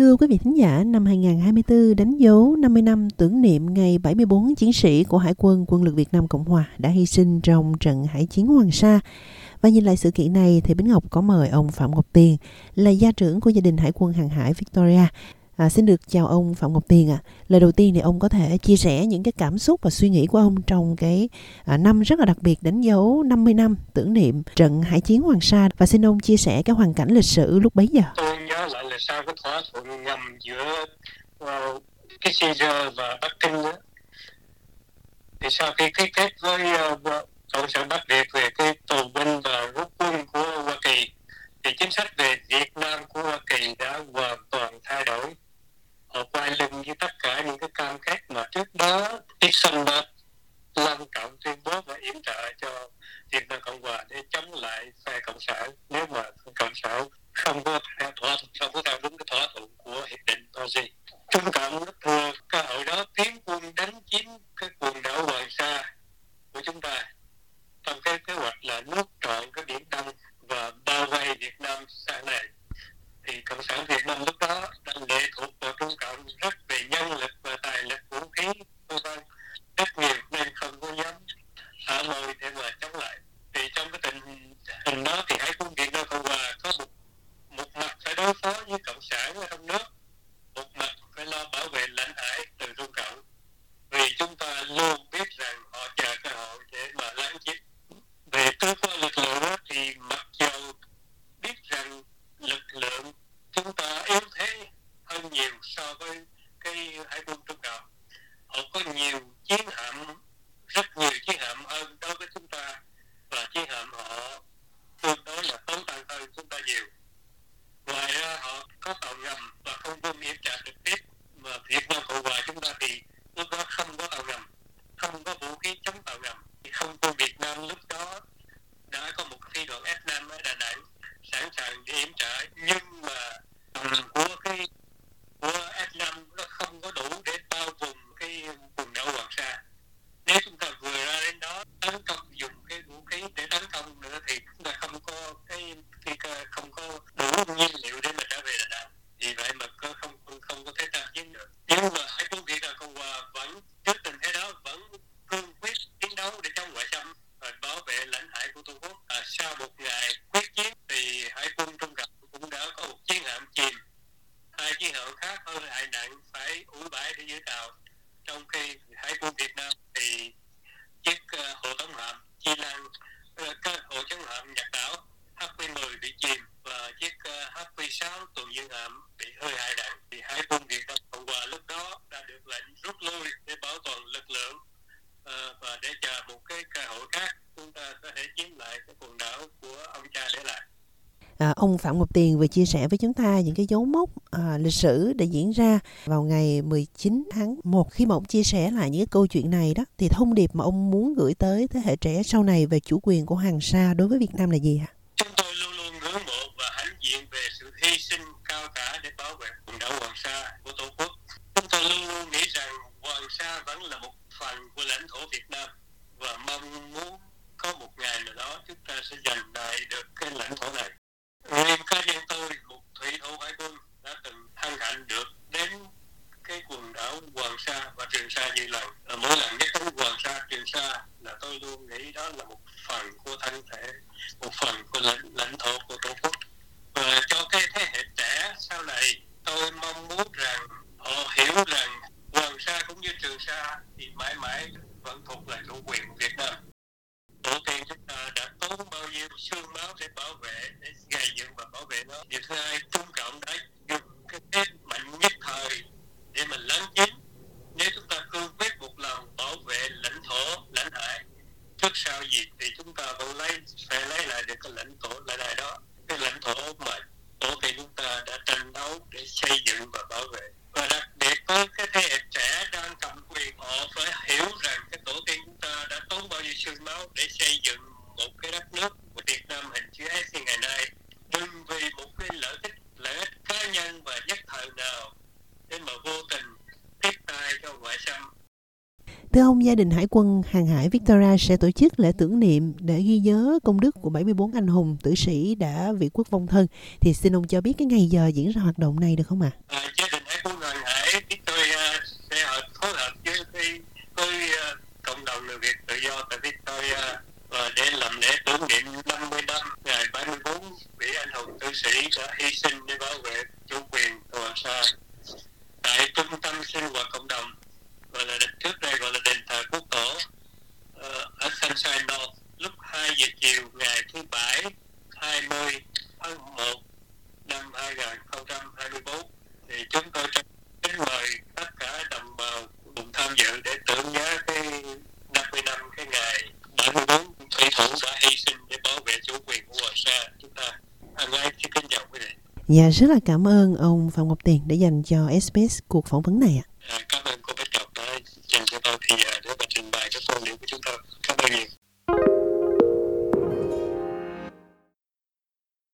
Thưa quý vị thính giả, năm 2024 đánh dấu 50 năm tưởng niệm ngày 74 chiến sĩ của Hải quân Quân lực Việt Nam Cộng Hòa đã hy sinh trong trận hải chiến Hoàng Sa. Và nhìn lại sự kiện này thì Bính Ngọc có mời ông Phạm Ngọc Tiền là gia trưởng của gia đình Hải quân hàng hải Victoria À, xin được chào ông Phạm Ngọc Tiền ạ. À. Lời đầu tiên thì ông có thể chia sẻ những cái cảm xúc và suy nghĩ của ông trong cái à, năm rất là đặc biệt đánh dấu 50 năm tưởng niệm trận hải chiến Hoàng Sa và xin ông chia sẻ cái hoàn cảnh lịch sử lúc bấy giờ. Lại là sao cái thỏa thuận nhằm giữa ờ, uh, Kissinger và Bắc Kinh đó. Thì sau khi ký kết với uh, Cộng sản Bắc Việt về cái tù binh và rút quân của Hoa Kỳ thì chính sách về Việt Nam của Hoa Kỳ đã hoàn toàn thay đổi họ quay lưng với tất cả những cái cam kết mà trước đó Nixon đã long trọng tuyên bố và yểm trợ cho Việt Nam Cộng Hòa để chống lại phe Cộng sản nếu mà Cộng sản không có theo thỏa thuận không có theo đúng cái thỏa thuận của hiệp định Paris. Trung Cộng thừa cơ hội đó tiến quân đánh chiếm cái quần đảo Hoàng Sa của chúng ta trong cái kế hoạch là nuốt trọn cái biển Đông và bao vây Việt Nam sang này thì cộng sản Việt Nam lúc đó đang lệ thuộc vào Trung Cộng rất về nhân lực và tài lực vũ khí vân vân rất nhiều nên không có dám hạ môi để mà chống lại thì trong cái tình hình đó thì hải quân Việt Nam Cộng Hòa có một một mặt phải đối phó với cộng sản ở trong nước một mặt phải lo bảo vệ lãnh hải từ Trung Cộng vì chúng ta luôn biết rằng họ chờ cơ hội để mà lắng chiếm về cơ quan lực lượng thì mặc dù biết rằng lực lượng chúng ta yếu thế hơn nhiều so với cái hải quân trung cộng họ có nhiều chiến hạm rất nhiều chiến hạm hơn đối với chúng ta và chiến hạm họ tương đối là tốn tăng hơn chúng ta nhiều ngoài ra họ có tàu ngầm và không có miễn trả trực tiếp. Mà Việt Nam Cộng Hòa chúng ta thì lúc đó không có tàu ngầm, không có vũ khí chống tàu ngầm thì không quân Việt Nam lúc đó đã có một phi đội F5 ở Đà Nẵng sẵn sàng để yểm trợ nhưng mà của cái của F5 nó không có đủ để bao vùng cái quần đảo Hoàng Sa nếu chúng ta vừa ra đến đó tấn công dùng cái vũ khí để tấn công nữa thì chúng ta không có cái, cái không có đủ nhiên liệu để mà trở về Đà Nẵng vì vậy mà có không không, không có thể tham chiến được nhưng mà hải quân Việt Nam Cộng Hòa vẫn trước tình thế đó vẫn cương quyết chiến đấu để chống ngoại xâm và bảo vệ lãnh hải của Trung Quốc à, sau một ngày quyết chiến thì hải quân Trung Cộng cũng đã có một chiến hạm chìm tàu khác hơn hại nặng phải ủ bãi để giữ tàu. Trong khi hải quân Việt Nam thì chiếc uh, hộ tống hạm Chi Lăng ờ, uh, các hộ chống hạm Nhật Đảo HP-10 bị chìm và chiếc uh, HP-6 tuần dương hạm bị hơi hại nặng. Thì hải quân Việt Nam Cộng Hòa lúc đó đã được lệnh rút lui để bảo toàn lực lượng uh, và để chờ một cái cơ hội khác. Chúng ta có thể chiếm lại cái quần đảo của ông cha để lại. À, ông Phạm Ngọc Tiền vừa chia sẻ với chúng ta những cái dấu mốc à, lịch sử đã diễn ra vào ngày 19 tháng 1 khi mà ông chia sẻ lại những cái câu chuyện này đó thì thông điệp mà ông muốn gửi tới thế hệ trẻ sau này về chủ quyền của Hoàng Sa đối với Việt Nam là gì ạ? Chúng tôi luôn luôn ngưỡng mộ và hãnh diện về sự hy sinh cao cả để bảo vệ quần đảo Hoàng Sa của Tổ quốc. Chúng tôi luôn luôn nghĩ rằng Hoàng Sa vẫn là một phần của lãnh thổ Việt Nam và mong muốn có một ngày nào đó chúng ta sẽ giành lại được cái lãnh thổ này riêng cá nhân tôi một thủy thủ hải quân đã từng hân hạnh được đến cái quần đảo Hoàng Sa và Trường Sa nhiều lần à, mỗi lần nhắc đến Hoàng Sa Trường Sa là đó là một phần của thân thể một phần của lãnh, lãnh thổ của tổ quốc. Và cho cái thế hệ trẻ sau này tôi mong muốn rằng họ hiểu rằng Hoàng Sa cũng như Trường Sa thì mãi mãi vẫn thuộc về chủ quyền Việt Nam. Tổ tiên chúng ta đã tốn bao nhiêu xương máu để bảo vệ để gây dựng và bảo vệ nó. Điều thứ hai trung cộng đã dùng cái thế mạnh nhất thời để mình lấn chiếm nếu chúng ta cương quyết một lần bảo vệ lãnh thổ lãnh hải trước sau gì thì chúng ta vẫn lấy phải lấy lại được cái lãnh thổ lại này đó cái lãnh thổ mà tổ tiên chúng ta đã tranh đấu để xây dựng và bảo vệ và đặc biệt với cái thế hệ trẻ đang cầm quyền họ phải hiểu rằng cái tổ tiên chúng ta đã tốn bao nhiêu xương máu để xây dựng một cái đất nước của Việt Nam hình chữ S ngày nay đừng vì một cái lợi ích lợi ích cá nhân và nhất thời nào để mà vô tình tiếp tay cho ngoại xâm Thưa ông, gia đình Hải quân hàng hải Victoria sẽ tổ chức lễ tưởng niệm để ghi nhớ công đức của 74 anh hùng tử sĩ đã vị quốc vong thân. Thì xin ông cho biết cái ngày giờ diễn ra hoạt động này được không ạ? À? À, gia đình Hải quân hàng hải Victoria sẽ phối hợp với, với, với uh, cộng đồng người Việt tự do tại Victoria và để làm lễ tưởng niệm 50 năm ngày 34 vị anh hùng tử sĩ đã hy sinh để bảo vệ chủ quyền của Sa tại trung tâm sinh hoạt cộng đồng, gọi là trước đây gọi là đền thờ quốc tổ ờ, ở Sunshine North, lúc 2 giờ chiều ngày thứ bảy 20 tháng 1 năm 2024 thì chúng tôi kính mời tất cả đồng bào cùng tham dự để tưởng nhớ Dạ, rất là cảm ơn ông Phạm Ngọc Tiền đã dành cho SBS cuộc phỏng vấn này ạ. À,